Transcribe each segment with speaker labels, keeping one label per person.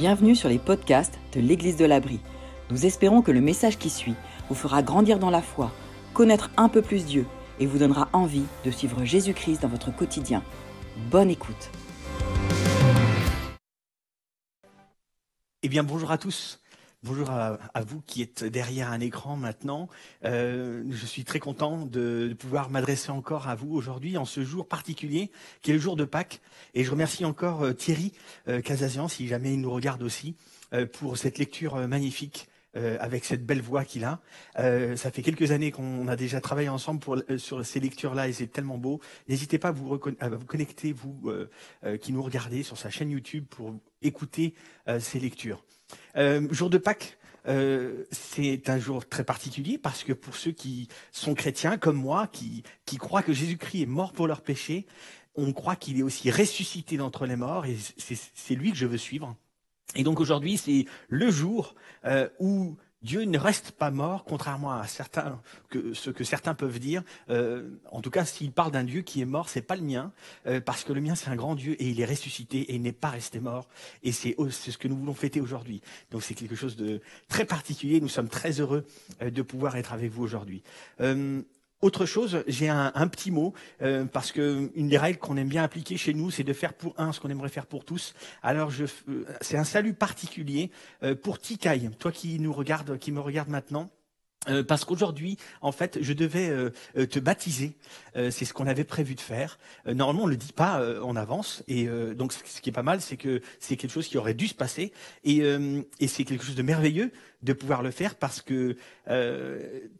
Speaker 1: Bienvenue sur les podcasts de l'Église de l'Abri. Nous espérons que le message qui suit vous fera grandir dans la foi, connaître un peu plus Dieu et vous donnera envie de suivre Jésus-Christ dans votre quotidien. Bonne écoute.
Speaker 2: Eh bien, bonjour à tous. Bonjour à, vous qui êtes derrière un écran maintenant. Euh, je suis très content de, pouvoir m'adresser encore à vous aujourd'hui en ce jour particulier qui est le jour de Pâques. Et je remercie encore euh, Thierry euh, si jamais il nous regarde aussi, euh, pour cette lecture magnifique avec cette belle voix qu'il a. ça fait quelques années qu'on a déjà travaillé ensemble pour, sur ces lectures-là et c'est tellement beau. N'hésitez pas à vous, à vous connecter, vous qui nous regardez sur sa chaîne YouTube pour écouter ces lectures. Euh, jour de Pâques, euh, c'est un jour très particulier parce que pour ceux qui sont chrétiens comme moi, qui, qui croient que Jésus-Christ est mort pour leurs péchés, on croit qu'il est aussi ressuscité d'entre les morts et c'est lui que je veux suivre. Et donc aujourd'hui, c'est le jour euh, où Dieu ne reste pas mort, contrairement à certains, ce que certains peuvent dire. Euh, en tout cas, s'il parle d'un Dieu qui est mort, c'est pas le mien, euh, parce que le mien c'est un grand Dieu et il est ressuscité et il n'est pas resté mort. Et c'est ce que nous voulons fêter aujourd'hui. Donc c'est quelque chose de très particulier. Nous sommes très heureux euh, de pouvoir être avec vous aujourd'hui. Autre chose, j'ai un, petit mot euh, parce que une des règles qu'on aime bien appliquer chez nous, c'est de faire pour un ce qu'on aimerait faire pour tous. Alors, je, euh, c'est un salut particulier euh, pour Tikaï, toi qui nous regarde, qui me regarde maintenant. Euh, parce qu'aujourd'hui, en fait, je devais euh, euh, te baptiser. c'est ce qu'on avait prévu de faire. normalement, on le dit pas en avance, et donc ce qui est pas mal, c'est que c'est quelque chose qui aurait dû se passer, et, et c'est quelque chose de merveilleux de pouvoir le faire parce que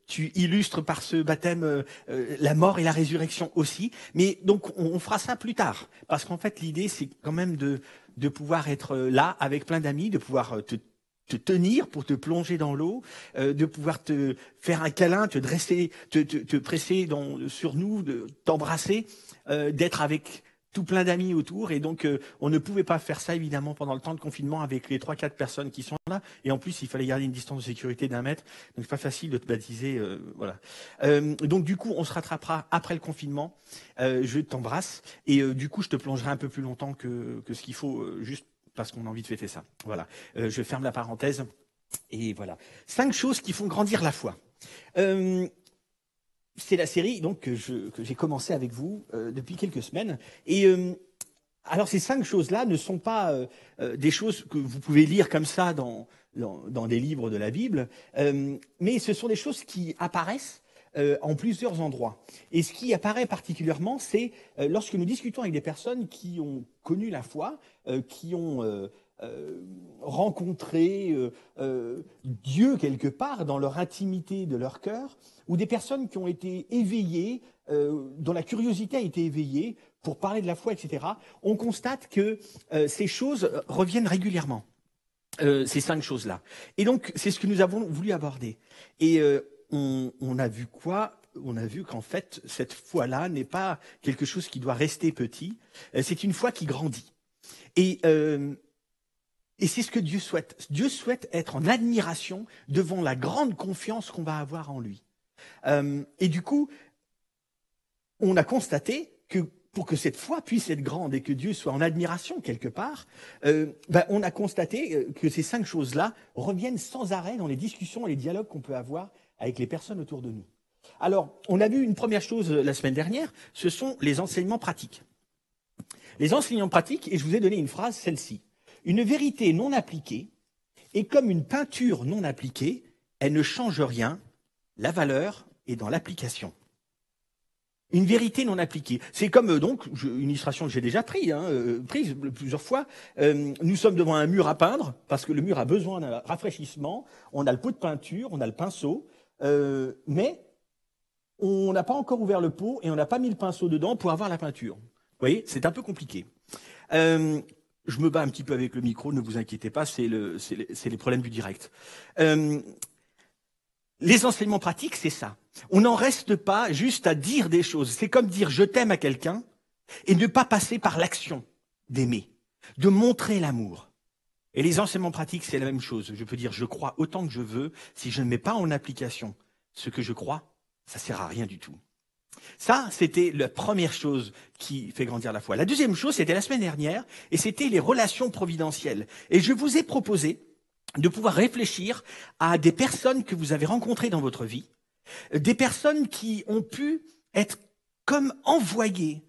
Speaker 2: tu illustres par ce baptême la mort et la résurrection aussi. Mais donc, on, on fera ça plus tard, parce qu'en fait, l'idée, c'est quand même de de pouvoir être là avec plein d'amis, de pouvoir te te tenir pour te plonger dans l'eau, euh, de pouvoir te faire un câlin, te dresser, te, te, presser dans, sur nous, de t'embrasser, euh, d'être avec tout plein d'amis autour. Et donc, euh, on ne pouvait pas faire ça, évidemment, pendant le temps de confinement avec les trois, quatre personnes qui sont là. Et en plus, il fallait garder une distance de sécurité d'un mètre. Donc, c'est pas facile de te baptiser. voilà. donc, du coup, on se rattrapera après le confinement. je t'embrasse. Et du coup, je te plongerai un peu plus longtemps que, que ce qu'il faut, juste parce qu'on a envie de fêter ça. Voilà. Euh, je ferme la parenthèse. Et voilà. Cinq choses qui font grandir la foi. Euh, c'est la série donc que, j'ai commencé avec vous euh, depuis quelques semaines. Et alors ces cinq choses-là ne sont pas des choses que vous pouvez lire comme ça dans, dans des livres de la Bible, mais ce sont des choses qui apparaissent euh, en plusieurs endroits. Et ce qui apparaît particulièrement, c'est euh, lorsque nous discutons avec des personnes qui ont connu la foi, euh, qui ont rencontré Dieu quelque part dans leur intimité de leur cœur, ou des personnes qui ont été éveillées, dont la curiosité a été éveillée pour parler de la foi, etc. On constate que ces choses reviennent régulièrement. ces cinq choses-là. Et donc, c'est ce que nous avons voulu aborder. Et on, a vu quoi? On a vu qu'en fait, cette foi-là n'est pas quelque chose qui doit rester petit, euh, c'est une foi qui grandit. Euh, et, c'est ce que Dieu souhaite. Dieu souhaite être en admiration devant la grande confiance qu'on va avoir en lui. Euh, et du coup, on a constaté que pour que cette foi puisse être grande et que Dieu soit en admiration quelque part, ben, on a constaté que ces cinq choses-là reviennent sans arrêt dans les discussions et les dialogues qu'on peut avoir avec les personnes autour de nous. Alors, on a vu une première chose la semaine dernière, ce sont les enseignements pratiques. Les enseignements pratiques, et je vous ai donné une phrase, celle-ci. Une vérité non appliquée est comme une peinture non appliquée, elle ne change rien, la valeur est dans l'application. Une vérité non appliquée. C'est comme euh, donc une illustration que j'ai déjà prise, hein, euh, prise plusieurs fois. Euh, nous sommes devant un mur à peindre parce que le mur a besoin d'un rafraîchissement. On a le pot de peinture, on a le pinceau. Mais on n'a pas encore ouvert le pot et on n'a pas mis le pinceau dedans pour avoir la peinture. Vous voyez, c'est un peu compliqué. Je me bats un petit peu avec le micro, ne vous inquiétez pas, c'est le, les problèmes du direct. Euh, les enseignements pratiques, c'est ça. On n'en reste pas juste à dire des choses. C'est comme dire je t'aime à quelqu'un et ne pas passer par l'action d'aimer, de montrer l'amour. Et les enseignements pratiques, c'est la même chose. Je peux dire, je crois autant que je veux. Si je ne mets pas en application ce que je crois, ça sert à rien du tout. Ça, c'était la première chose qui fait grandir la foi. La deuxième chose, c'était la semaine dernière, et c'était les relations providentielles. Et je vous ai proposé de pouvoir réfléchir à des personnes que vous avez rencontrées dans votre vie, des personnes qui ont pu être comme envoyées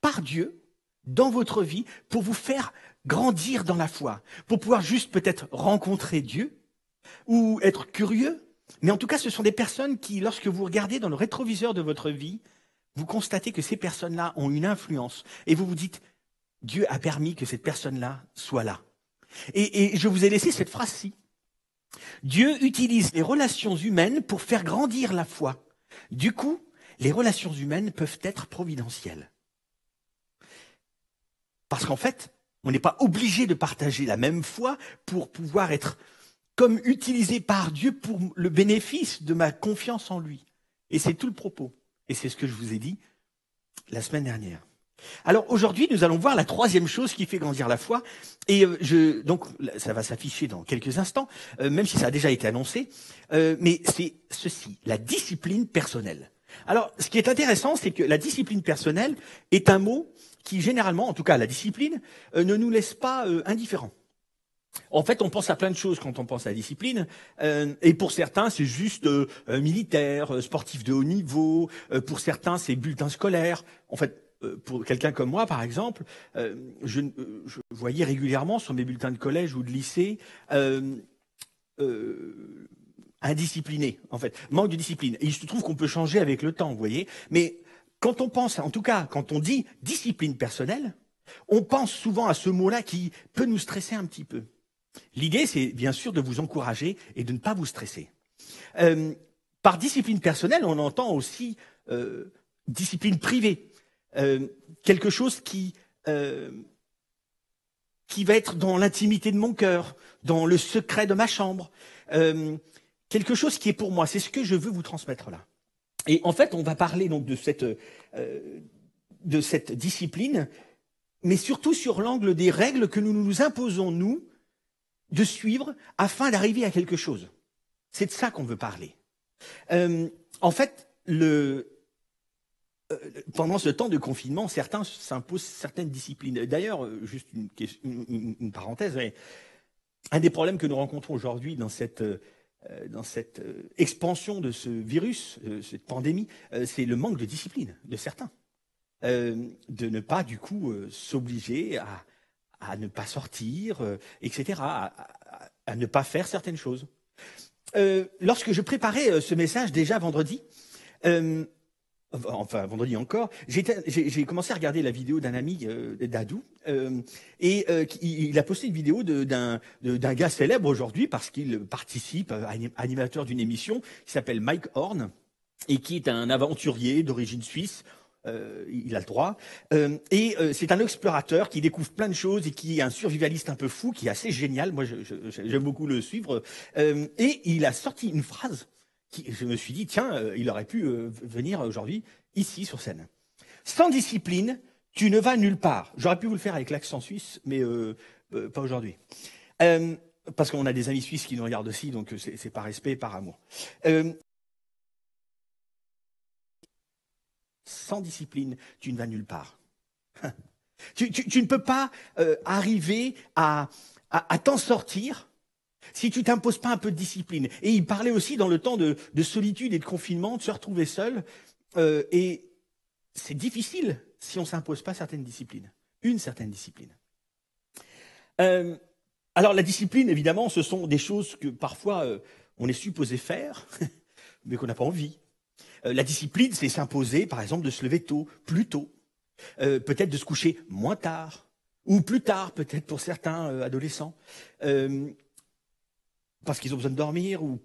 Speaker 2: par Dieu dans votre vie pour vous faire grandir dans la foi, pour pouvoir juste peut-être rencontrer Dieu ou être curieux. Mais en tout cas, ce sont des personnes qui, lorsque vous regardez dans le rétroviseur de votre vie, vous constatez que ces personnes-là ont une influence et vous vous dites, Dieu a permis que cette personne-là soit là. Et, et, je vous ai laissé cette phrase-ci. Dieu utilise les relations humaines pour faire grandir la foi. Du coup, les relations humaines peuvent être providentielles. Parce qu'en fait, on n'est pas obligé de partager la même foi pour pouvoir être comme utilisé par Dieu pour le bénéfice de ma confiance en lui. Et c'est tout le propos. Et c'est ce que je vous ai dit la semaine dernière. Alors aujourd'hui, nous allons voir la troisième chose qui fait grandir la foi. Et euh, je, donc, ça va s'afficher dans quelques instants, euh, même si ça a déjà été annoncé. Euh, mais c'est ceci, la discipline personnelle. Alors, ce qui est intéressant, c'est que la discipline personnelle est un mot qui, généralement, en tout cas la discipline, ne nous laisse pas indifférents. En fait, on pense à plein de choses quand on pense à la discipline. Euh, et pour certains, c'est juste euh, militaire, euh, sportif de haut niveau. pour certains, c'est bulletin scolaire. En fait, pour quelqu'un comme moi, par exemple, je, je, voyais régulièrement sur mes bulletins de collège ou de lycée indiscipliné, en fait, manque de discipline. Et il se trouve qu'on peut changer avec le temps, vous voyez. Mais quand on pense, en tout cas, quand on dit discipline personnelle, on pense souvent à ce mot-là qui peut nous stresser un petit peu. L'idée, c'est bien sûr de vous encourager et de ne pas vous stresser. Euh, par discipline personnelle, on entend aussi euh, discipline privée, euh, quelque chose qui va être dans l'intimité de mon cœur, dans le secret de ma chambre, quelque chose qui est pour moi. C'est ce que je veux vous transmettre là. Et en fait, on va parler donc de cette de cette discipline, mais surtout sur l'angle des règles que nous nous imposons nous de suivre afin d'arriver à quelque chose. C'est de ça qu'on veut parler. Euh, en fait, le, euh, pendant ce temps de confinement, certains s'imposent certaines disciplines. D'ailleurs, euh, juste une, une, parenthèse, un des problèmes que nous rencontrons aujourd'hui dans cette, dans cette expansion de ce virus, cette pandémie, c'est le manque de discipline de certains. de ne pas, du coup, s'obliger à, à ne pas sortir, euh, etc., à, ne pas faire certaines choses. Euh, lorsque je préparais euh, ce message déjà vendredi, enfin vendredi encore, j'ai commencé à regarder la vidéo d'un ami d'Adou, et il a posté une vidéo d'un gars célèbre aujourd'hui parce qu'il participe, animateur d'une émission qui s'appelle Mike Horn, et qui est un aventurier d'origine suisse. Euh, il a le droit. Euh, et euh, c'est un explorateur qui découvre plein de choses et qui est un survivaliste un peu fou, qui est assez génial. Moi, j'aime beaucoup le suivre. et il a sorti une phrase qui, je me suis dit, tiens, il aurait pu venir aujourd'hui ici sur scène. Sans discipline, tu ne vas nulle part. J'aurais pu vous le faire avec l'accent suisse, mais pas aujourd'hui. parce qu'on a des amis suisses qui nous regardent aussi, donc c'est par respect, par amour. Sans discipline, tu ne vas nulle part. tu, ne peux pas euh, arriver à, t'en sortir si tu t'imposes pas un peu de discipline. Et il parlait aussi dans le temps de, solitude et de confinement, de se retrouver seul. Euh, et c'est difficile si on s'impose pas certaines disciplines, une certaine discipline. Euh, alors la discipline, évidemment, ce sont des choses que parfois on est supposé faire, mais qu'on n'a pas envie. Euh, la discipline, c'est s'imposer, par exemple, de se lever tôt, plus tôt, euh, peut-être de se coucher moins tard, ou plus tard, peut-être pour certains euh, adolescents, parce qu'ils ont besoin de dormir ou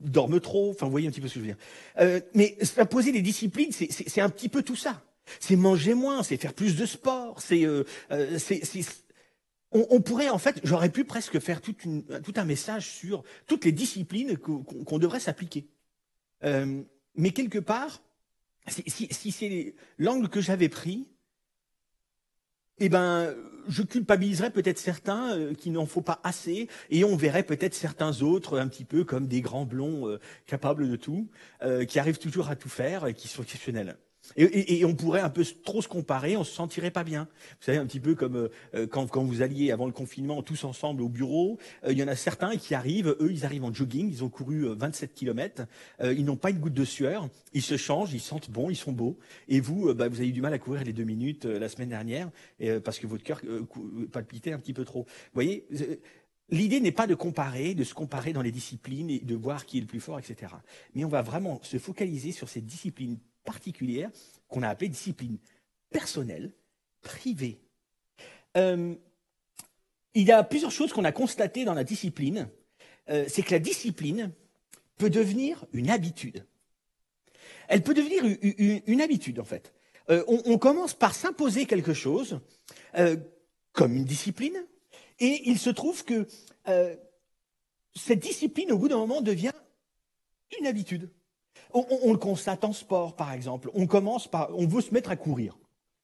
Speaker 2: dorment trop. Enfin, vous voyez un petit peu ce que je veux dire. mais s'imposer des disciplines, c'est un petit peu tout ça. C'est manger moins, c'est faire plus de sport, c'est on, pourrait en fait, j'aurais pu presque faire tout un message sur toutes les disciplines qu'on devrait s'appliquer. Mais quelque part, si, c'est l'angle que j'avais pris, eh ben, je culpabiliserais peut-être certains euh, qui n'en faut pas assez, et on verrait peut-être certains autres un petit peu comme des grands blonds euh, capables de tout, euh, qui arrivent toujours à tout faire et qui sont exceptionnels. Et, on pourrait un peu trop se comparer, on se sentirait pas bien. Vous savez, un petit peu comme euh, quand, quand, vous alliez avant le confinement tous ensemble au bureau, euh, il y en a certains qui arrivent, eux, ils arrivent en jogging, ils ont couru 27 euh, kilomètres, ils n'ont pas une goutte de sueur, ils se changent, ils sentent bon, ils sont beaux. Et vous, bah, vous avez eu du mal à courir les deux minutes la semaine dernière parce que votre cœur palpitait un petit peu trop. Vous voyez L'idée n'est pas de comparer, de se comparer dans les disciplines et de voir qui est le plus fort, etc. Mais on va vraiment se focaliser sur ces disciplines particulière qu'on a appelée discipline personnelle, privée. Euh, il y a plusieurs choses qu'on a constatées dans la discipline. Euh, c'est que la discipline peut devenir une habitude. Elle peut devenir une, habitude, en fait. Euh, on, commence par s'imposer quelque chose comme une discipline, et il se trouve que cette discipline, au bout d'un moment, devient une habitude. On, le constate en sport, par exemple. On commence par, on veut se mettre à courir.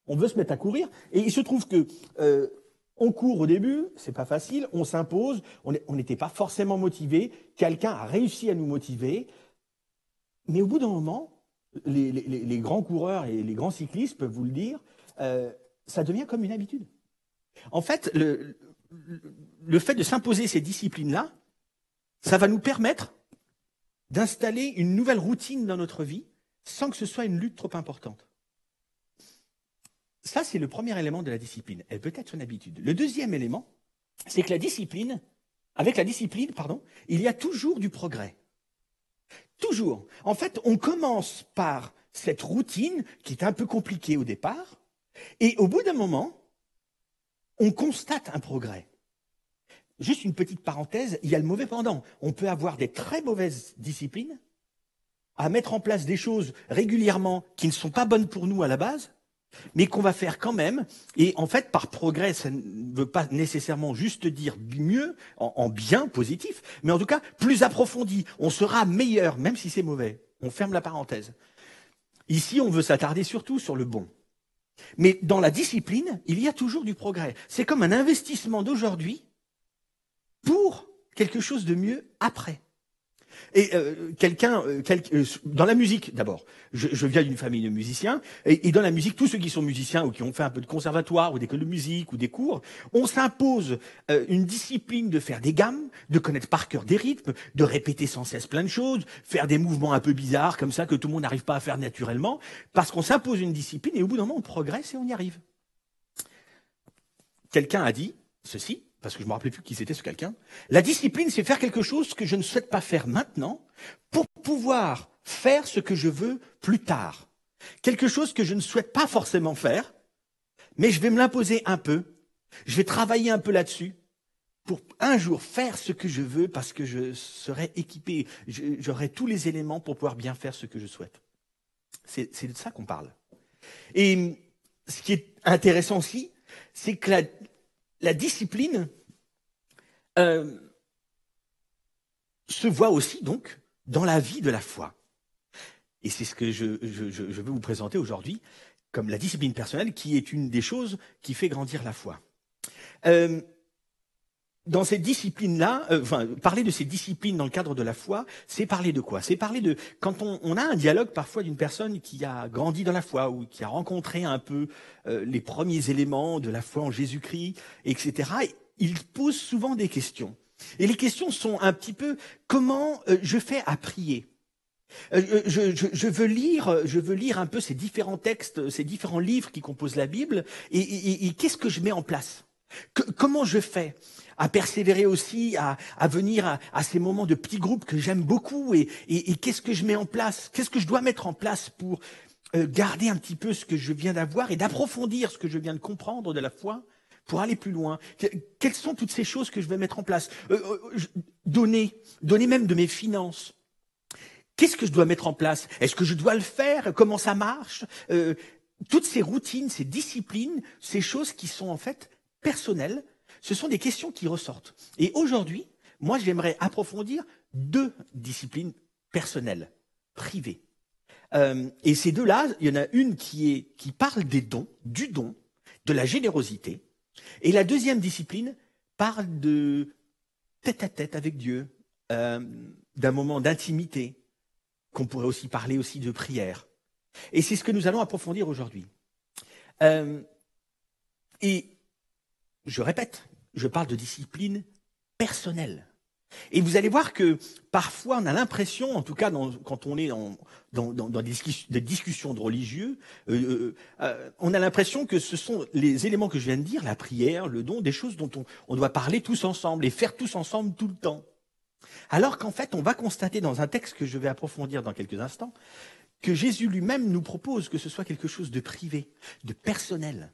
Speaker 2: On veut se mettre à courir, et il se trouve que euh, on court au début, c'est pas facile, on s'impose, on n'était pas forcément motivé. Quelqu'un a réussi à nous motiver, mais au bout d'un moment, les, grands coureurs et les grands cyclistes peuvent vous le dire, euh, ça devient comme une habitude. En fait, le, le fait de s'imposer ces disciplines-là, ça va nous permettre d'installer une nouvelle routine dans notre vie sans que ce soit une lutte trop importante. Ça, c'est le premier élément de la discipline. Elle peut être une habitude. Le deuxième élément, c'est que la discipline, avec la discipline, pardon, il y a toujours du progrès. Toujours. En fait, on commence par cette routine qui est un peu compliquée au départ, et au bout d'un moment, on constate un progrès. Juste une petite parenthèse, il y a le mauvais pendant. On peut avoir des très mauvaises disciplines, à mettre en place des choses régulièrement qui ne sont pas bonnes pour nous à la base, mais qu'on va faire quand même. Et en fait, par progrès, ça ne veut pas nécessairement juste dire mieux, en, bien positif, mais en tout cas plus approfondi. On sera meilleur, même si c'est mauvais. On ferme la parenthèse. Ici, on veut s'attarder surtout sur le bon. Mais dans la discipline, il y a toujours du progrès. C'est comme un investissement d'aujourd'hui pour quelque chose de mieux après. Et euh, quelqu'un, euh, euh, dans la musique d'abord, je, viens d'une famille de musiciens, et, dans la musique, tous ceux qui sont musiciens ou qui ont fait un peu de conservatoire ou d'école de musique ou des cours, on s'impose une discipline de faire des gammes, de connaître par cœur des rythmes, de répéter sans cesse plein de choses, faire des mouvements un peu bizarres comme ça que tout le monde n'arrive pas à faire naturellement, parce qu'on s'impose une discipline et au bout d'un moment on progresse et on y arrive. Quelqu'un a dit ceci, parce que je ne me rappelais plus qui c'était ce quelqu'un. La discipline, c'est faire quelque chose que je ne souhaite pas faire maintenant pour pouvoir faire ce que je veux plus tard. Quelque chose que je ne souhaite pas forcément faire, mais je vais me l'imposer un peu. Je vais travailler un peu là-dessus pour un jour faire ce que je veux parce que je serai équipé, j'aurai tous les éléments pour pouvoir bien faire ce que je souhaite. C'est de ça qu'on parle. Et ce qui est intéressant aussi, c'est que la, la discipline euh, se voit aussi donc dans la vie de la foi. Et c'est ce que je, veux vous présenter aujourd'hui comme la discipline personnelle qui est une des choses qui fait grandir la foi. Euh, dans ces disciplines-là, euh, enfin, parler de ces disciplines dans le cadre de la foi, c'est parler de quoi? C'est parler de quand on, a un dialogue parfois d'une personne qui a grandi dans la foi ou qui a rencontré un peu euh, les premiers éléments de la foi en Jésus-Christ, etc. Il pose souvent des questions. Et les questions sont un petit peu comment euh, je fais à prier? Je, veux lire, je veux lire un peu ces différents textes, ces différents livres qui composent la Bible, et, qu'est-ce que je mets en place? Comment je fais à persévérer aussi, à, venir à, ces moments de petits groupes que j'aime beaucoup et, qu'est-ce que je mets en place? Qu'est-ce que je dois mettre en place pour euh, garder un petit peu ce que je viens d'avoir et d'approfondir ce que je viens de comprendre de la foi pour aller plus loin? Quelles sont toutes ces choses que je vais mettre en place? Euh, euh, Donner, donner même de mes finances. Qu'est-ce que je dois mettre en place? Est-ce que je dois le faire? Comment ça marche? Toutes ces routines, ces disciplines, ces choses qui sont en fait personnelles, ce sont des questions qui ressortent. Et aujourd'hui, moi, j'aimerais approfondir deux disciplines personnelles, privées. Euh, et ces deux-là, il y en a une qui, parle des dons, du don, de la générosité. Et la deuxième discipline parle de tête à tête avec Dieu, euh, d'un moment d'intimité, qu'on pourrait aussi parler aussi de prière. Et c'est ce que nous allons approfondir aujourd'hui. Euh, et je répète, je parle de discipline personnelle. Et vous allez voir que parfois on a l'impression, en tout cas quand on est dans, des, discussions de religieux, euh, euh, euh, on a l'impression que ce sont les éléments que je viens de dire, la prière, le don, des choses dont on doit parler tous ensemble et faire tous ensemble tout le temps. Alors qu'en fait, on va constater dans un texte que je vais approfondir dans quelques instants, que Jésus lui-même nous propose que ce soit quelque chose de privé, de personnel,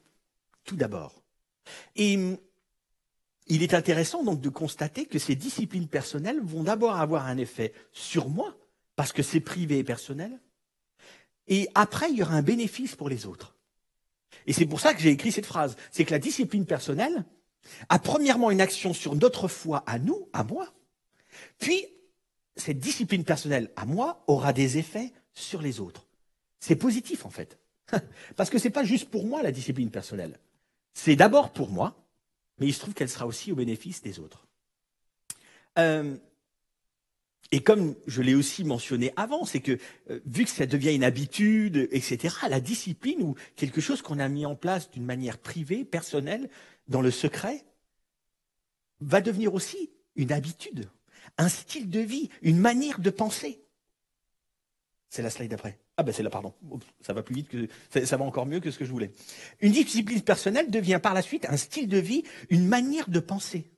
Speaker 2: tout d'abord. Et hum, il est intéressant donc de constater que ces disciplines personnelles vont d'abord avoir un effet sur moi, parce que c'est privé et personnel, et après il y aura un bénéfice pour les autres. Et c'est pour ça que j'ai écrit cette phrase, c'est que la discipline personnelle a premièrement une action sur notre foi à nous, à moi, puis cette discipline personnelle à moi aura des effets sur les autres. C'est positif en fait. Parce que ce n'est pas juste pour moi la discipline personnelle. C'est d'abord pour moi, mais il se trouve qu'elle sera aussi au bénéfice des autres. Euh, et comme je l'ai aussi mentionné avant, c'est que euh, vu que ça devient une habitude, etc., la discipline ou quelque chose qu'on a mis en place d'une manière privée, personnelle, dans le secret, va devenir aussi une habitude, un style de vie, une manière de penser. C'est la slide d'après. Ah ben c'est là, pardon. Ça va plus vite que ça va encore mieux que ce que je voulais. Une discipline personnelle devient par la suite un style de vie, une manière de penser.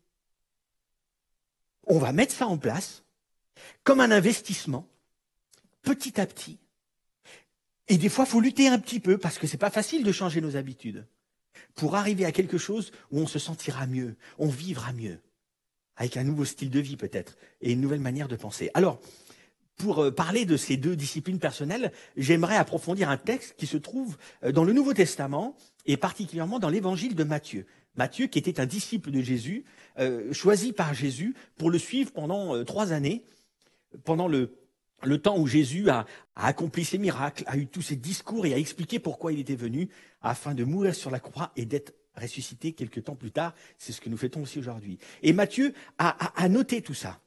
Speaker 2: On va mettre ça en place comme un investissement, petit à petit. Et des fois, il faut lutter un petit peu parce que c'est pas facile de changer nos habitudes pour arriver à quelque chose où on se sentira mieux, on vivra mieux, avec un nouveau style de vie peut-être et une nouvelle manière de penser. Alors, pour euh, parler de ces deux disciplines personnelles, j'aimerais approfondir un texte qui se trouve euh, dans le Nouveau Testament et particulièrement dans l'évangile de Matthieu. Matthieu, qui était un disciple de Jésus, euh, choisi par Jésus pour le suivre pendant trois années, pendant le, temps où Jésus a, accompli ses miracles, a eu tous ses discours et a expliqué pourquoi il était venu, afin de mourir sur la croix et d'être ressuscité quelques temps plus tard. C'est ce que nous fêtons aussi aujourd'hui. Et Matthieu a, a, a noté tout ça.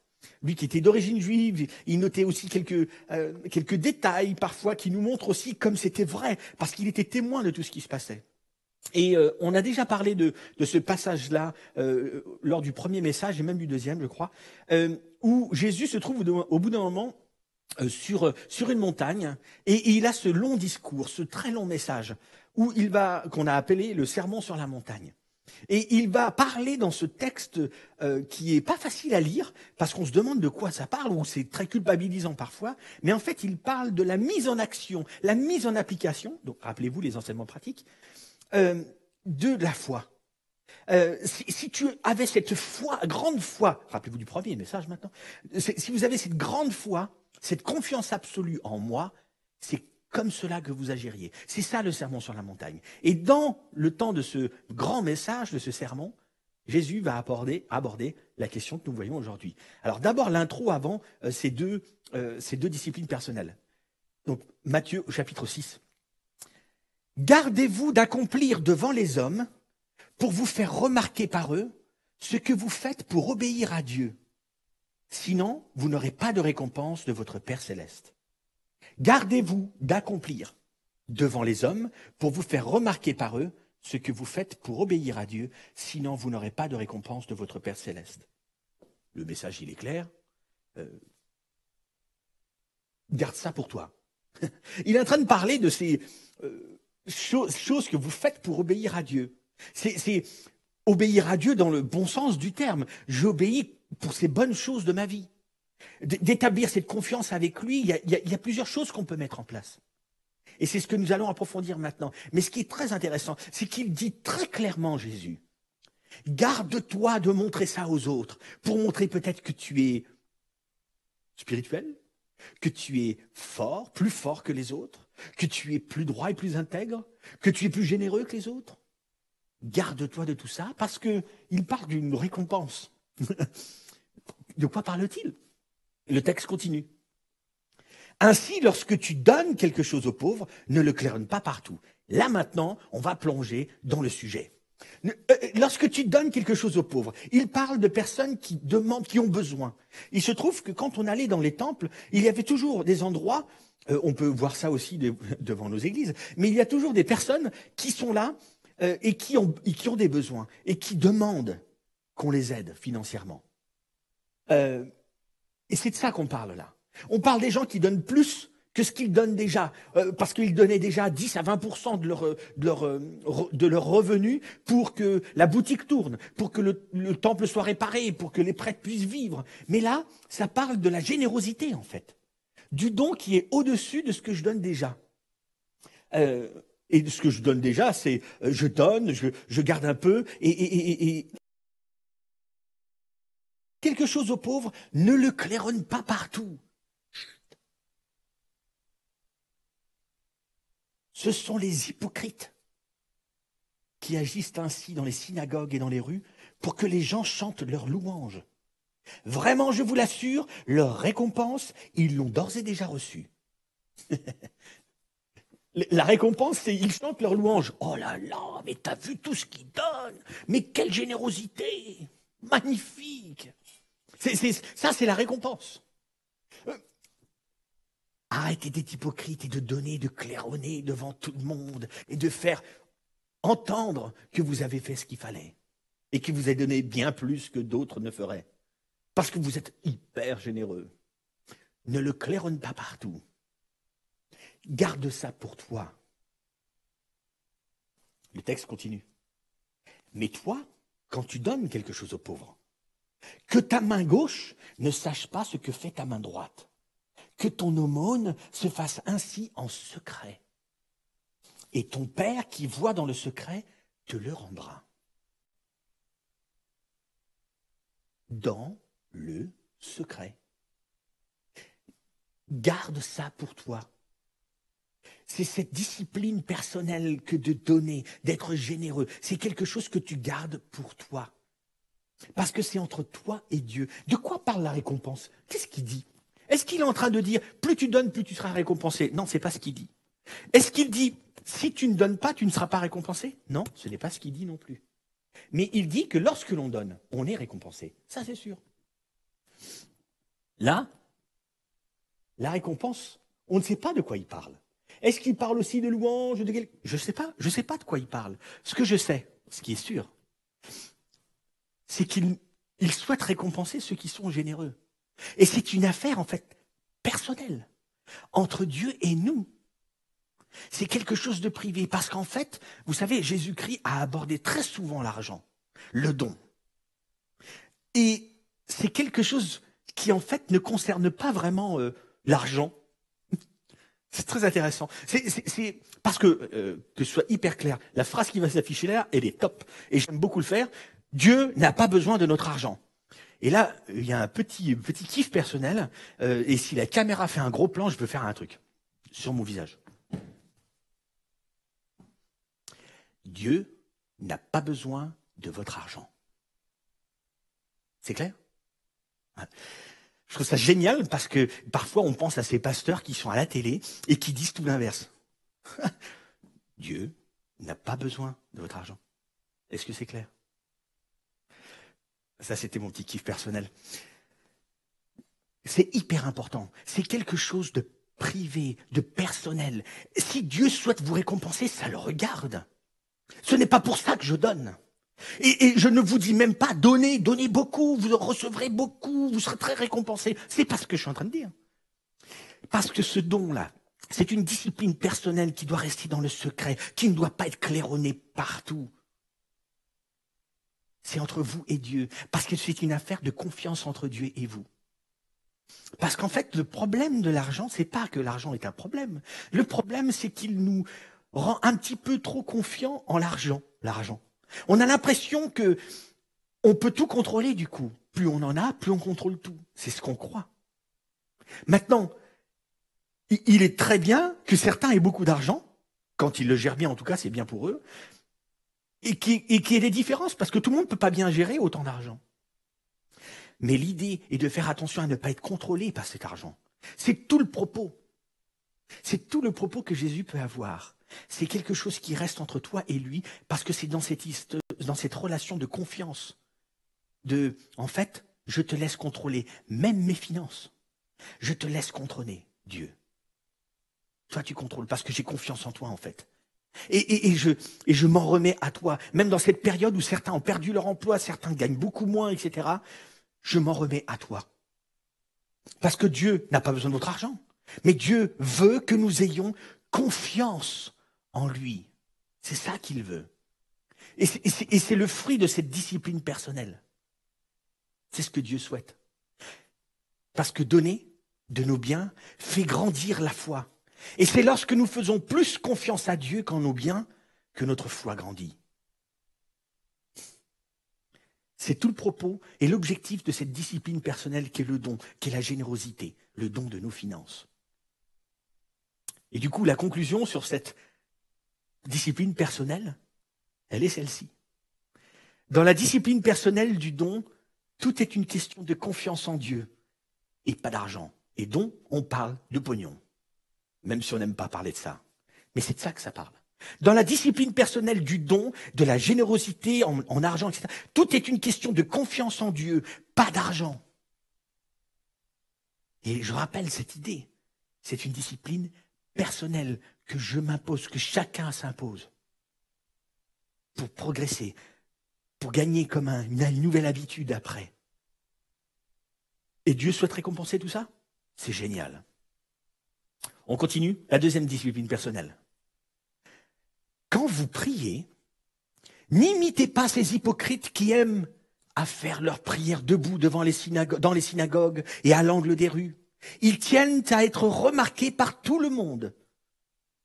Speaker 2: Lui qui était d'origine juive, il notait aussi quelques, euh, quelques détails parfois qui nous montrent aussi comme c'était vrai, parce qu'il était témoin de tout ce qui se passait. Et euh, on a déjà parlé de, de ce passage-là euh, lors du premier message et même du deuxième, je crois, où Jésus se trouve au bout d'un moment sur, sur une montagne et, il a ce long discours, ce très long message où il va qu'on a appelé le sermon sur la montagne. Et il va parler dans ce texte euh, qui est pas facile à lire, parce qu'on se demande de quoi ça parle, ou c'est très culpabilisant parfois, mais en fait il parle de la mise en action, la mise en application, donc rappelez-vous les enseignements pratiques, euh, de la foi. Euh, si, si, tu avais cette foi, grande foi, rappelez-vous du premier message maintenant, si vous avez cette grande foi, cette confiance absolue en moi, c'est comme cela que vous agiriez. C'est ça le sermon sur la montagne. Et dans le temps de ce grand message, de ce sermon, Jésus va aborder, la question que nous voyons aujourd'hui. Alors d'abord l'intro avant euh, ces, deux, euh, ces deux disciplines personnelles. Donc Matthieu au chapitre 6. Gardez-vous d'accomplir devant les hommes pour vous faire remarquer par eux ce que vous faites pour obéir à Dieu. Sinon, vous n'aurez pas de récompense de votre Père céleste. Gardez-vous d'accomplir devant les hommes pour vous faire remarquer par eux ce que vous faites pour obéir à Dieu, sinon vous n'aurez pas de récompense de votre Père céleste. Le message, il est clair. Euh, garde ça pour toi. il est en train de parler de ces euh, choses, que vous faites pour obéir à Dieu. C'est obéir à Dieu dans le bon sens du terme. J'obéis pour ces bonnes choses de ma vie d'établir cette confiance avec lui, il y a, plusieurs choses qu'on peut mettre en place. Et c'est ce que nous allons approfondir maintenant. Mais ce qui est très intéressant, c'est qu'il dit très clairement, Jésus, garde-toi de montrer ça aux autres, pour montrer peut-être que tu es spirituel, que tu es fort, plus fort que les autres, que tu es plus droit et plus intègre, que tu es plus généreux que les autres. Garde-toi de tout ça, parce qu'il parle d'une récompense. de quoi parle-t-il? Le texte continue. Ainsi, lorsque tu donnes quelque chose aux pauvres, ne le claironne pas partout. Là maintenant, on va plonger dans le sujet. Euh, lorsque tu donnes quelque chose aux pauvres, il parle de personnes qui demandent, qui ont besoin. Il se trouve que quand on allait dans les temples, il y avait toujours des endroits Euh, on peut voir ça aussi devant nos églises. Mais il y a toujours des personnes qui sont là euh, et, qui ont, des besoins et qui demandent qu'on les aide financièrement. Euh, et c'est de ça qu'on parle là. On parle des gens qui donnent plus que ce qu'ils donnent déjà, parce qu'ils donnaient déjà 10 à 20 de leur, de, leur, de leur revenu pour que la boutique tourne, pour que le, le temple soit réparé, pour que les prêtres puissent vivre. Mais là, ça parle de la générosité en fait du don qui est au-dessus de ce que je donne déjà. Euh, et ce que je donne déjà, c'est euh, je donne, je, garde un peu, et, quelque chose aux pauvres, ne le claironne pas partout. Ce sont les hypocrites qui agissent ainsi dans les synagogues et dans les rues pour que les gens chantent leurs louanges. Vraiment, je vous l'assure, leur récompense, ils l'ont d'ores et déjà reçue. La récompense, c'est ils chantent leur louange. Oh là là, mais t'as vu tout ce qu'ils donnent Mais quelle générosité Magnifique Ça, c'est la récompense. Euh, arrêtez d'être hypocrite et de donner, de claironner devant tout le monde et de faire entendre que vous avez fait ce qu'il fallait et que vous avez donné bien plus que d'autres ne feraient parce que vous êtes hyper généreux. Ne le claironne pas partout. Garde ça pour toi. Le texte continue. Mais toi, quand tu donnes quelque chose aux pauvres, que ta main gauche ne sache pas ce que fait ta main droite. Que ton aumône se fasse ainsi en secret. Et ton Père qui voit dans le secret te le rendra. Dans le secret. Garde ça pour toi. C'est cette discipline personnelle que de donner, d'être généreux. C'est quelque chose que tu gardes pour toi. Parce que c'est entre toi et Dieu. De quoi parle la récompense? Qu'est-ce qu'il dit? Est-ce qu'il est en train de dire plus tu donnes, plus tu seras récompensé? Non, c'est pas ce qu'il dit. Est-ce qu'il dit si tu ne donnes pas, tu ne seras pas récompensé? Non, ce n'est pas ce qu'il dit non plus. Mais il dit que lorsque l'on donne, on est récompensé. Ça, c'est sûr. Là, la récompense, on ne sait pas de quoi il parle. Est-ce qu'il parle aussi de louange de Je ne sais pas, je ne sais pas de quoi il parle. Ce que je sais, ce qui est sûr, c'est qu'il souhaite récompenser ceux qui sont généreux. Et c'est une affaire, en fait, personnelle, entre Dieu et nous. C'est quelque chose de privé, parce qu'en fait, vous savez, Jésus-Christ a abordé très souvent l'argent, le don. Et c'est quelque chose qui en fait ne concerne pas vraiment euh, l'argent. C'est très intéressant. C'est parce que euh, que ce soit hyper clair, la phrase qui va s'afficher là, elle est top et j'aime beaucoup le faire. Dieu n'a pas besoin de notre argent. Et là, il y a un petit petit kiff personnel. Euh, et si la caméra fait un gros plan, je peux faire un truc sur mon visage. Dieu n'a pas besoin de votre argent. C'est clair? Je trouve ça génial parce que parfois on pense à ces pasteurs qui sont à la télé et qui disent tout l'inverse. Dieu n'a pas besoin de votre argent. Est-ce que c'est clair? Ça, c'était mon petit kiff personnel. C'est hyper important. C'est quelque chose de privé, de personnel. Si Dieu souhaite vous récompenser, ça le regarde. Ce n'est pas pour ça que je donne. Et, je ne vous dis même pas donnez, donnez beaucoup, vous recevrez beaucoup, vous serez très récompensé. C'est pas ce que je suis en train de dire. Parce que ce don-là, c'est une discipline personnelle qui doit rester dans le secret, qui ne doit pas être claironnée partout. C'est entre vous et Dieu, parce que c'est une affaire de confiance entre Dieu et vous. Parce qu'en fait, le problème de l'argent, c'est pas que l'argent est un problème. Le problème, c'est qu'il nous rend un petit peu trop confiants en l'argent, l'argent. On a l'impression que on peut tout contrôler du coup. Plus on en a, plus on contrôle tout. C'est ce qu'on croit. Maintenant, il est très bien que certains aient beaucoup d'argent, quand ils le gèrent bien en tout cas, c'est bien pour eux, et qu'il y ait des différences, parce que tout le monde ne peut pas bien gérer autant d'argent. Mais l'idée est de faire attention à ne pas être contrôlé par cet argent. C'est tout le propos. C'est tout le propos que Jésus peut avoir. C'est quelque chose qui reste entre toi et lui parce que c'est dans cette, dans cette relation de confiance. De, en fait, je te laisse contrôler même mes finances. Je te laisse contrôler, Dieu. Toi, tu contrôles parce que j'ai confiance en toi, en fait. Et, je, je m'en remets à toi. Même dans cette période où certains ont perdu leur emploi, certains gagnent beaucoup moins, etc., je m'en remets à toi. Parce que Dieu n'a pas besoin de notre argent. Mais Dieu veut que nous ayons confiance en lui. C'est ça qu'il veut. Et c'est le fruit de cette discipline personnelle. C'est ce que Dieu souhaite. Parce que donner de nos biens fait grandir la foi. Et c'est lorsque nous faisons plus confiance à Dieu qu'en nos biens que notre foi grandit. C'est tout le propos et l'objectif de cette discipline personnelle qui est le don, qui est la générosité, le don de nos finances. Et du coup, la conclusion sur cette discipline personnelle, elle est celle-ci. Dans la discipline personnelle du don, tout est une question de confiance en Dieu et pas d'argent. Et don, on parle de pognon, même si on n'aime pas parler de ça. Mais c'est de ça que ça parle. Dans la discipline personnelle du don, de la générosité en, en argent, etc., tout est une question de confiance en Dieu, pas d'argent. Et je rappelle cette idée. C'est une discipline personnelle que je m'impose, que chacun s'impose pour progresser, pour gagner comme une nouvelle habitude après. Et Dieu souhaite récompenser tout ça? C'est génial. On continue la deuxième discipline personnelle. Quand vous priez, n'imitez pas ces hypocrites qui aiment à faire leurs prières debout devant les synagogues et à l'angle des rues. Ils tiennent à être remarqués par tout le monde.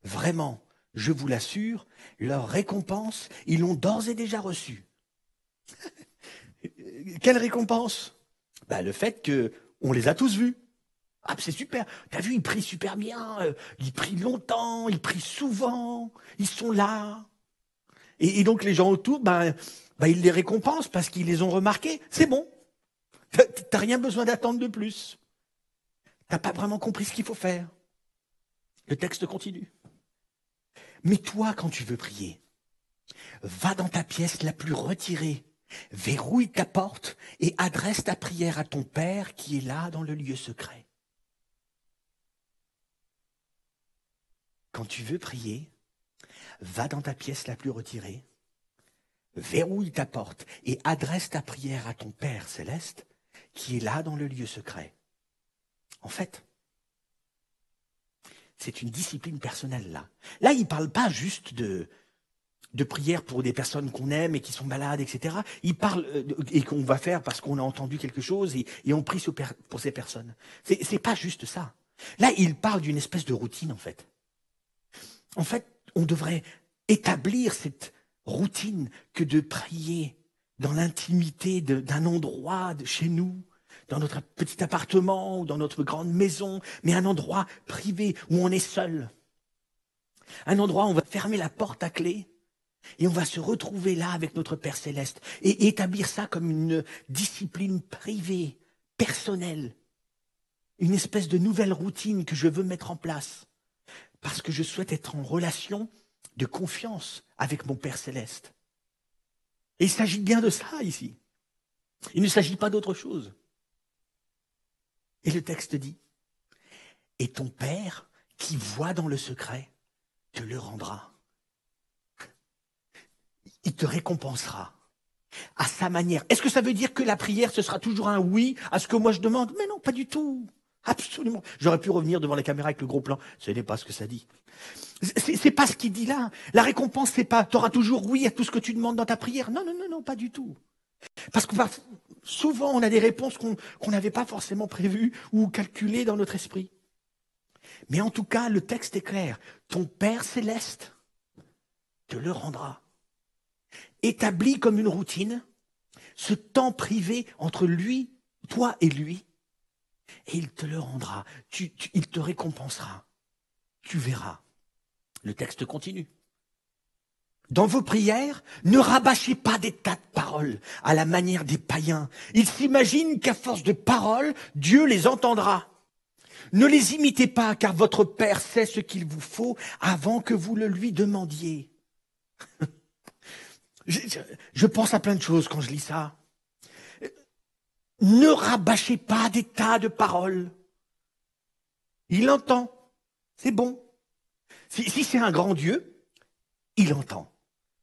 Speaker 2: Vraiment, je vous l'assure, leur récompense, ils l'ont d'ores et déjà reçue. Quelle récompense? Bah, Le fait que on les a tous vus. Ah, c'est super. T'as vu, ils prient super bien. Euh, ils prient longtemps, ils prient souvent. Ils sont là. Et, donc les gens autour, bah, bah, ils les récompensent parce qu'ils les ont remarqués. C'est bon. T'as rien besoin d'attendre de plus. T'as pas vraiment compris ce qu'il faut faire. Le texte continue. Mais toi, quand tu veux prier, va dans ta pièce la plus retirée, verrouille ta porte et adresse ta prière à ton Père qui est là dans le lieu secret. Quand tu veux prier, va dans ta pièce la plus retirée, verrouille ta porte et adresse ta prière à ton Père céleste qui est là dans le lieu secret. En fait, c'est une discipline personnelle là. Là, il ne parle pas juste de, prière pour des personnes qu'on aime et qui sont malades, etc. Il parle euh, et qu'on va faire parce qu'on a entendu quelque chose et, on prie pour ces personnes. C'est, c'est pas juste ça. Là, il parle d'une espèce de routine en fait. En fait, on devrait établir cette routine que de prier dans l'intimité d'un endroit de chez nous, dans notre petit appartement ou dans notre grande maison, mais un endroit privé où on est seul. Un endroit où on va fermer la porte à clé et on va se retrouver là avec notre Père céleste et établir ça comme une discipline privée, personnelle, une espèce de nouvelle routine que je veux mettre en place parce que je souhaite être en relation de confiance avec mon Père céleste. Et il s'agit bien de ça ici. Il ne s'agit pas d'autre chose. Et le texte dit, et ton Père qui voit dans le secret te le rendra. Il te récompensera à sa manière. Est-ce que ça veut dire que la prière, ce sera toujours un oui à ce que moi je demande? Mais non, pas du tout. Absolument. J'aurais pu revenir devant la caméra avec le gros plan. Ce n'est pas ce que ça dit. C'est pas ce qu'il dit là. La récompense, c'est pas, tu auras toujours oui à tout ce que tu demandes dans ta prière. Non, non, non, non, pas du tout. Parce que souvent, on a des réponses qu'on n'avait pas forcément prévues ou calculées dans notre esprit. Mais en tout cas, le texte est clair. Ton Père céleste te le rendra. Établi comme une routine, ce temps privé entre lui, toi et lui, et il te le rendra. il te récompensera. Tu verras. Le texte continue. Dans vos prières, ne rabâchez pas des tas de paroles à la manière des païens. Ils s'imaginent qu'à force de paroles, Dieu les entendra. Ne les imitez pas, car votre Père sait ce qu'il vous faut avant que vous le lui demandiez. je, je, pense à plein de choses quand je lis ça. Ne rabâchez pas des tas de paroles. Il entend. C'est bon. Si, c'est un grand Dieu, il entend.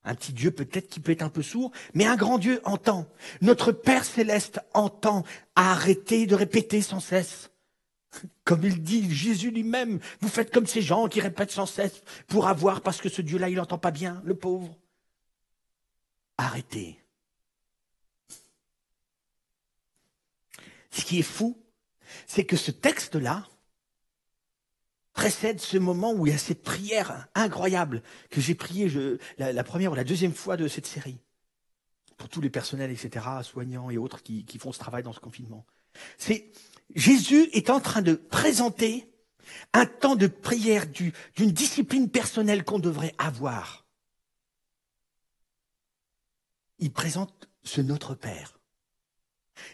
Speaker 2: Un petit Dieu peut-être qui peut être un peu sourd, mais un grand Dieu entend. Notre Père céleste entend. Arrêtez de répéter sans cesse. Comme il dit Jésus lui-même, vous faites comme ces gens qui répètent sans cesse pour avoir parce que ce Dieu-là, il n'entend pas bien, le pauvre. Arrêtez. Ce qui est fou, c'est que ce texte-là précède ce moment où il y a cette prière incroyable que j'ai priée la, première ou la deuxième fois de cette série. Pour tous les personnels, etc., soignants et autres qui, font ce travail dans ce confinement. C'est Jésus est en train de présenter un temps de prière d'une discipline personnelle qu'on devrait avoir. Il présente ce Notre Père.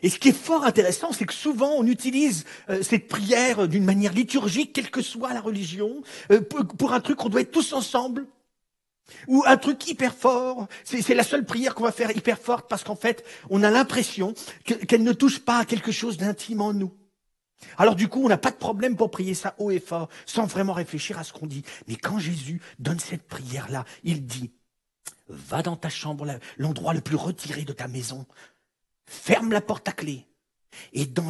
Speaker 2: Et ce qui est fort intéressant, c'est que souvent on utilise euh, cette prière d'une manière liturgique, quelle que soit la religion, euh, pour, un truc qu'on doit être tous ensemble, ou un truc hyper fort. C'est la seule prière qu'on va faire hyper forte parce qu'en fait, on a l'impression qu'elle ne touche pas à quelque chose d'intime en nous. Alors du coup, on n'a pas de problème pour prier ça haut et fort, sans vraiment réfléchir à ce qu'on dit. Mais quand Jésus donne cette prière-là, il dit, va dans ta chambre, l'endroit le plus retiré de ta maison, ferme la porte à clé, et dans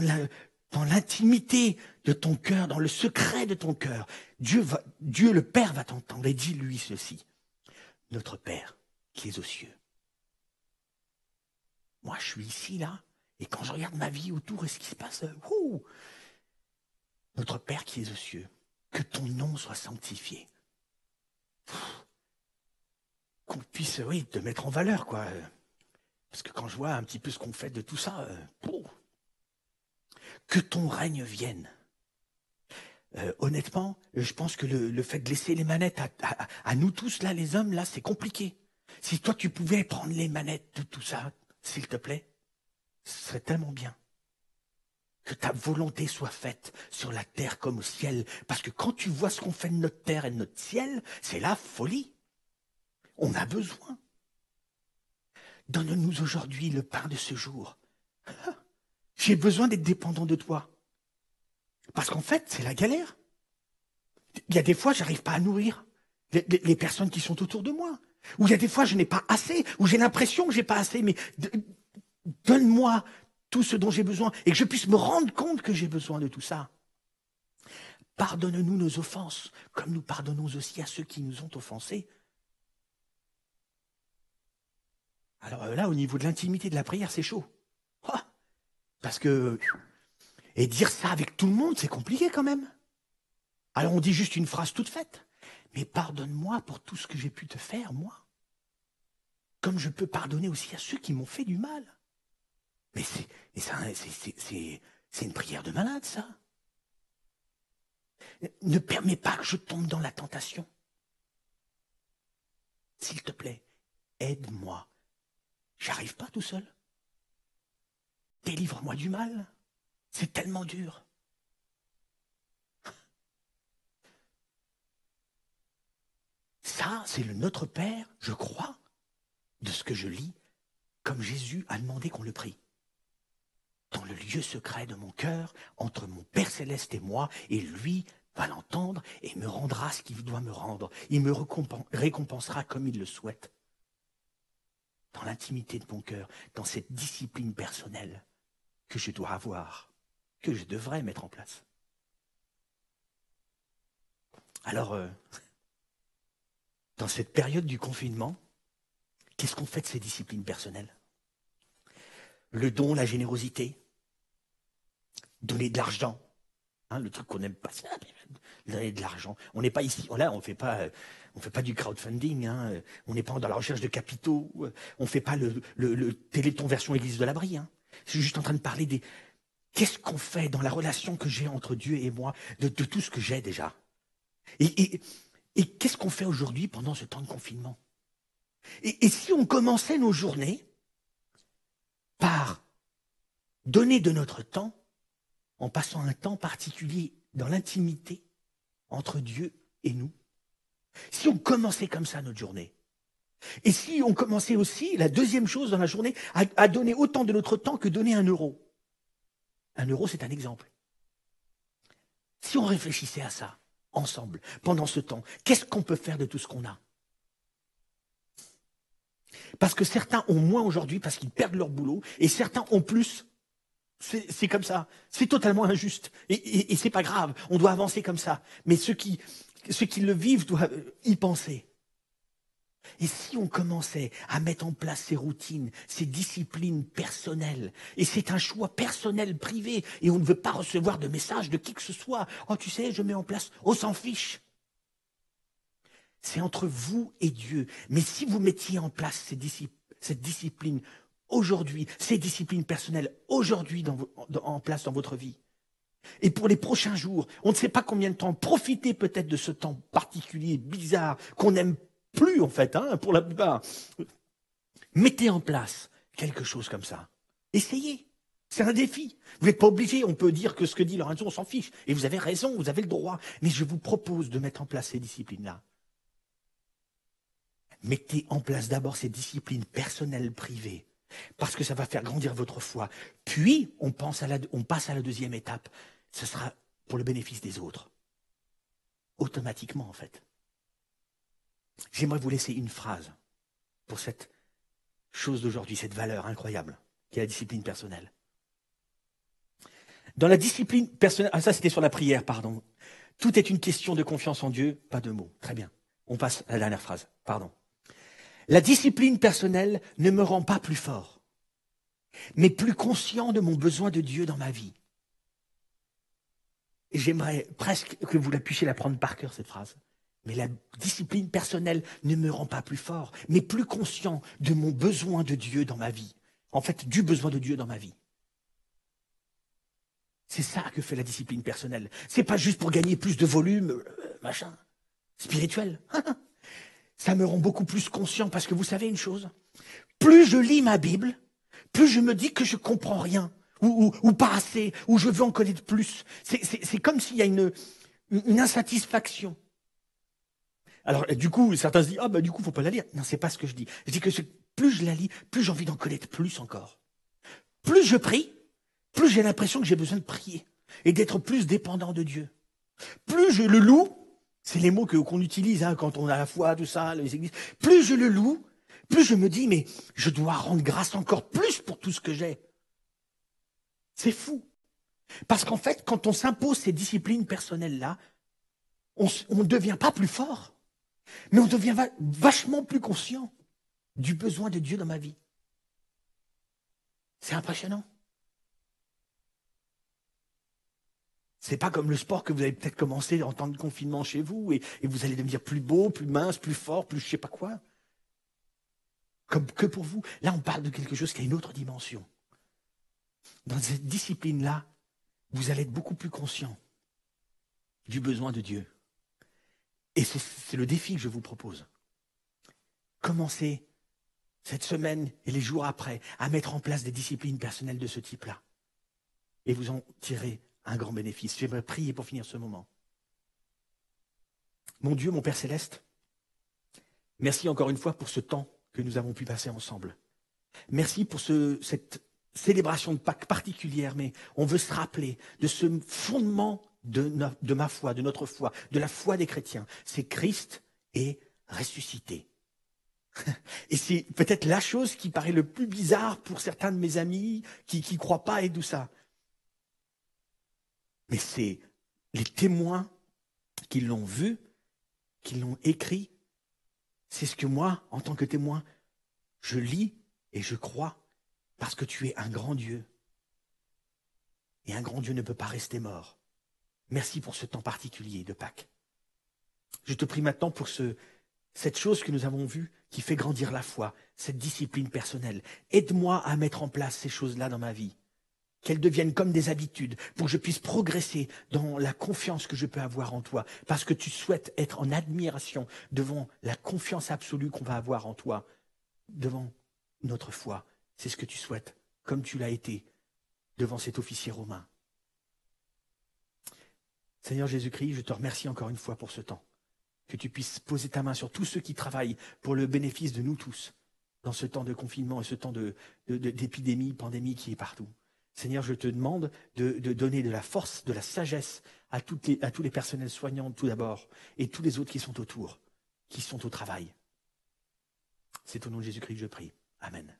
Speaker 2: l'intimité de ton cœur, dans le secret de ton cœur, Dieu, Dieu le Père va t'entendre et dis-lui ceci. Notre Père qui est aux cieux. Moi, je suis ici, là, et quand je regarde ma vie autour et ce qui se passe, notre Père qui es aux cieux, que ton nom soit sanctifié. Qu'on puisse, oui, te mettre en valeur, quoi. Parce que quand je vois un petit peu ce qu'on fait de tout ça, euh, que ton règne vienne. Euh, honnêtement, je pense que le, fait de laisser les manettes à, nous tous, là, les hommes, là, c'est compliqué. Si toi, tu pouvais prendre les manettes de tout ça, s'il te plaît, ce serait tellement bien. Que ta volonté soit faite sur la terre comme au ciel. Parce que quand tu vois ce qu'on fait de notre terre et de notre ciel, c'est la folie. On a besoin. Donne-nous aujourd'hui le pain de ce jour. J'ai besoin d'être dépendant de toi. Parce qu'en fait, c'est la galère. Il y a des fois, j'arrive pas à nourrir les, personnes qui sont autour de moi. Ou il y a des fois, je n'ai pas assez, ou j'ai l'impression que j'ai pas assez, mais donne-moi tout ce dont j'ai besoin et que je puisse me rendre compte que j'ai besoin de tout ça. Pardonne-nous nos offenses, comme nous pardonnons aussi à ceux qui nous ont offensés. Alors euh, là, au niveau de l'intimité de la prière, c'est chaud. Ah, parce que... Et dire ça avec tout le monde, c'est compliqué quand même. Alors on dit juste une phrase toute faite. Mais pardonne-moi pour tout ce que j'ai pu te faire, moi. Comme je peux pardonner aussi à ceux qui m'ont fait du mal. Mais c'est une prière de malade, ça. Ne permets pas que je tombe dans la tentation. S'il te plaît, aide-moi J'arrive pas tout seul. Délivre-moi du mal. C'est tellement dur. Ça, c'est le Notre Père, je crois, de ce que je lis, comme Jésus a demandé qu'on le prie. Dans le lieu secret de mon cœur, entre mon Père céleste et moi, et lui va l'entendre et me rendra ce qu'il doit me rendre. Il me récompensera comme il le souhaite dans l'intimité de mon cœur, dans cette discipline personnelle que je dois avoir, que je devrais mettre en place. Alors, euh, dans cette période du confinement, qu'est-ce qu'on fait de ces disciplines personnelles? Le don, la générosité, donner de l'argent, hein, le truc qu'on n'aime pas, donner de l'argent. On n'est pas ici, là, on fait pas, euh, on fait pas du crowdfunding, hein, on n'est pas dans la recherche de capitaux, on fait pas le, le, téléthon version Église de l'abri. Hein. Je suis juste en train de parler des, qu'est-ce qu'on fait dans la relation que j'ai entre Dieu et moi, de, tout ce que j'ai déjà? Et, et, qu'est-ce qu'on fait aujourd'hui pendant ce temps de confinement? Et, et si on commençait nos journées par donner de notre temps en passant un temps particulier dans l'intimité entre Dieu et nous. Si on commençait comme ça notre journée, et si on commençait aussi, la deuxième chose dans la journée, à, donner autant de notre temps que donner un euro. Un euro, c'est un exemple. Si on réfléchissait à ça, ensemble pendant ce temps. Qu'est-ce qu'on peut faire de tout ce qu'on a? Parce que certains ont moins aujourd'hui parce qu'ils perdent leur boulot et certains ont plus. C'est comme ça. C'est totalement injuste. Et, et, et c'est pas grave. On doit avancer comme ça. Mais ceux qui, ceux qui le vivent doivent y penser. Et si on commençait à mettre en place ces routines, ces disciplines personnelles, et c'est un choix personnel, privé, et on ne veut pas recevoir de messages de qui que ce soit, oh tu sais, je mets en place, on s'en fiche. C'est entre vous et Dieu. Mais si vous mettiez en place cette discipline aujourd'hui, ces disciplines personnelles aujourd'hui en place dans votre vie, et pour les prochains jours, on ne sait pas combien de temps, profitez peut-être de ce temps particulier, bizarre, qu'on n'aime plus en fait, hein, pour la plupart. Mettez en place quelque chose comme ça. Essayez. C'est un défi. Vous n'êtes pas obligé. On peut dire que ce que dit Lorenzo, on s'en fiche. Et vous avez raison, vous avez le droit. Mais je vous propose de mettre en place ces disciplines-là. Mettez en place d'abord ces disciplines personnelles privées. Parce que ça va faire grandir votre foi. Puis, on, passe à la deuxième étape. Ce sera pour le bénéfice des autres. Automatiquement, en fait. J'aimerais vous laisser une phrase pour cette chose d'aujourd'hui, cette valeur incroyable qui est la discipline personnelle. Dans la discipline personnelle, ah ça c'était sur la prière, pardon. Tout est une question de confiance en Dieu, pas de mots. Très bien. On passe à la dernière phrase, pardon. La discipline personnelle ne me rend pas plus fort, mais plus conscient de mon besoin de Dieu dans ma vie. J'aimerais presque que vous la puissiez la prendre par cœur, cette phrase. Mais la discipline personnelle ne me rend pas plus fort, mais plus conscient de mon besoin de Dieu dans ma vie. En fait, du besoin de Dieu dans ma vie. C'est ça que fait la discipline personnelle. C'est pas juste pour gagner plus de volume, euh, machin, spirituel. ça me rend beaucoup plus conscient parce que vous savez une chose, plus je lis ma Bible, plus je me dis que je comprends rien, ou, pas assez, ou je veux en connaître plus. C'est comme s'il y a une, une insatisfaction. Alors, du coup, certains se disent, ah, bah, du coup, faut pas la lire. Non, c'est pas ce que je dis. Je dis que plus je la lis, plus j'ai envie d'en connaître plus encore. Plus je prie, plus j'ai l'impression que j'ai besoin de prier et d'être plus dépendant de Dieu. Plus je le loue, c'est les mots qu'on utilise hein, quand on a la foi, tout ça, les églises. Plus je le loue, plus je me dis, mais je dois rendre grâce encore plus pour tout ce que j'ai. C'est fou. Parce qu'en fait, quand on s'impose ces disciplines personnelles-là, on ne devient pas plus fort. Mais on devient vachement plus conscient du besoin de Dieu dans ma vie. C'est impressionnant. C'est pas comme le sport que vous avez peut-être commencé en temps de confinement chez vous et, vous allez devenir plus beau, plus mince, plus fort, plus je sais pas quoi. Comme que pour vous. Là, on parle de quelque chose qui a une autre dimension. Dans cette discipline-là, vous allez être beaucoup plus conscient du besoin de Dieu. Et c'est le défi que je vous propose. Commencez cette semaine et les jours après à mettre en place des disciplines personnelles de ce type-là. Et vous en tirez un grand bénéfice. J'aimerais prier pour finir ce moment. Mon Dieu, mon Père céleste, merci encore une fois pour ce temps que nous avons pu passer ensemble. Merci pour cette célébration de Pâques particulière, mais on veut se rappeler de ce fondement de, ma foi, de notre foi, de la foi des chrétiens. C'est Christ est ressuscité. Et c'est peut-être la chose qui paraît le plus bizarre pour certains de mes amis qui ne croient pas et tout ça. Mais c'est les témoins qui l'ont vu, qui l'ont écrit. C'est ce que moi, en tant que témoin, je lis et je crois parce que tu es un grand Dieu. Et un grand Dieu ne peut pas rester mort. Merci pour ce temps particulier de Pâques. Je te prie maintenant pour ce, cette chose que nous avons vue qui fait grandir la foi, cette discipline personnelle. Aide-moi à mettre en place ces choses-là dans ma vie, qu'elles deviennent comme des habitudes, pour que je puisse progresser dans la confiance que je peux avoir en toi, parce que tu souhaites être en admiration devant la confiance absolue qu'on va avoir en toi, devant notre foi. C'est ce que tu souhaites, comme tu l'as été devant cet officier romain. Seigneur Jésus-Christ, je te remercie encore une fois pour ce temps. Que tu puisses poser ta main sur tous ceux qui travaillent pour le bénéfice de nous tous dans ce temps de confinement et ce temps d'épidémie, de, pandémie qui est partout. Seigneur, je te demande de, donner de la force, de la sagesse à, tous les personnels soignants tout d'abord, et tous les autres qui sont autour, qui sont au travail. C'est au nom de Jésus-Christ que je prie. Amen.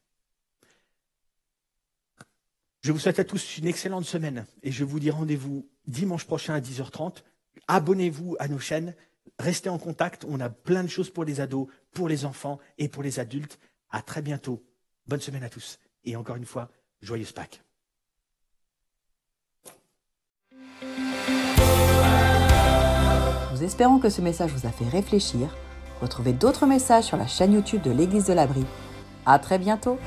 Speaker 2: Je vous souhaite à tous une excellente semaine et je vous dis rendez-vous dimanche prochain à 10h30. Abonnez-vous à nos chaînes, restez en contact. On a plein de choses pour les ados, pour les enfants et pour les adultes. À très bientôt. Bonne semaine à tous. Et encore une fois, joyeuse Pâques.
Speaker 1: Nous espérons que ce message vous a fait réfléchir. Retrouvez d'autres messages sur la chaîne YouTube de l'Église de l'Abri. À très bientôt!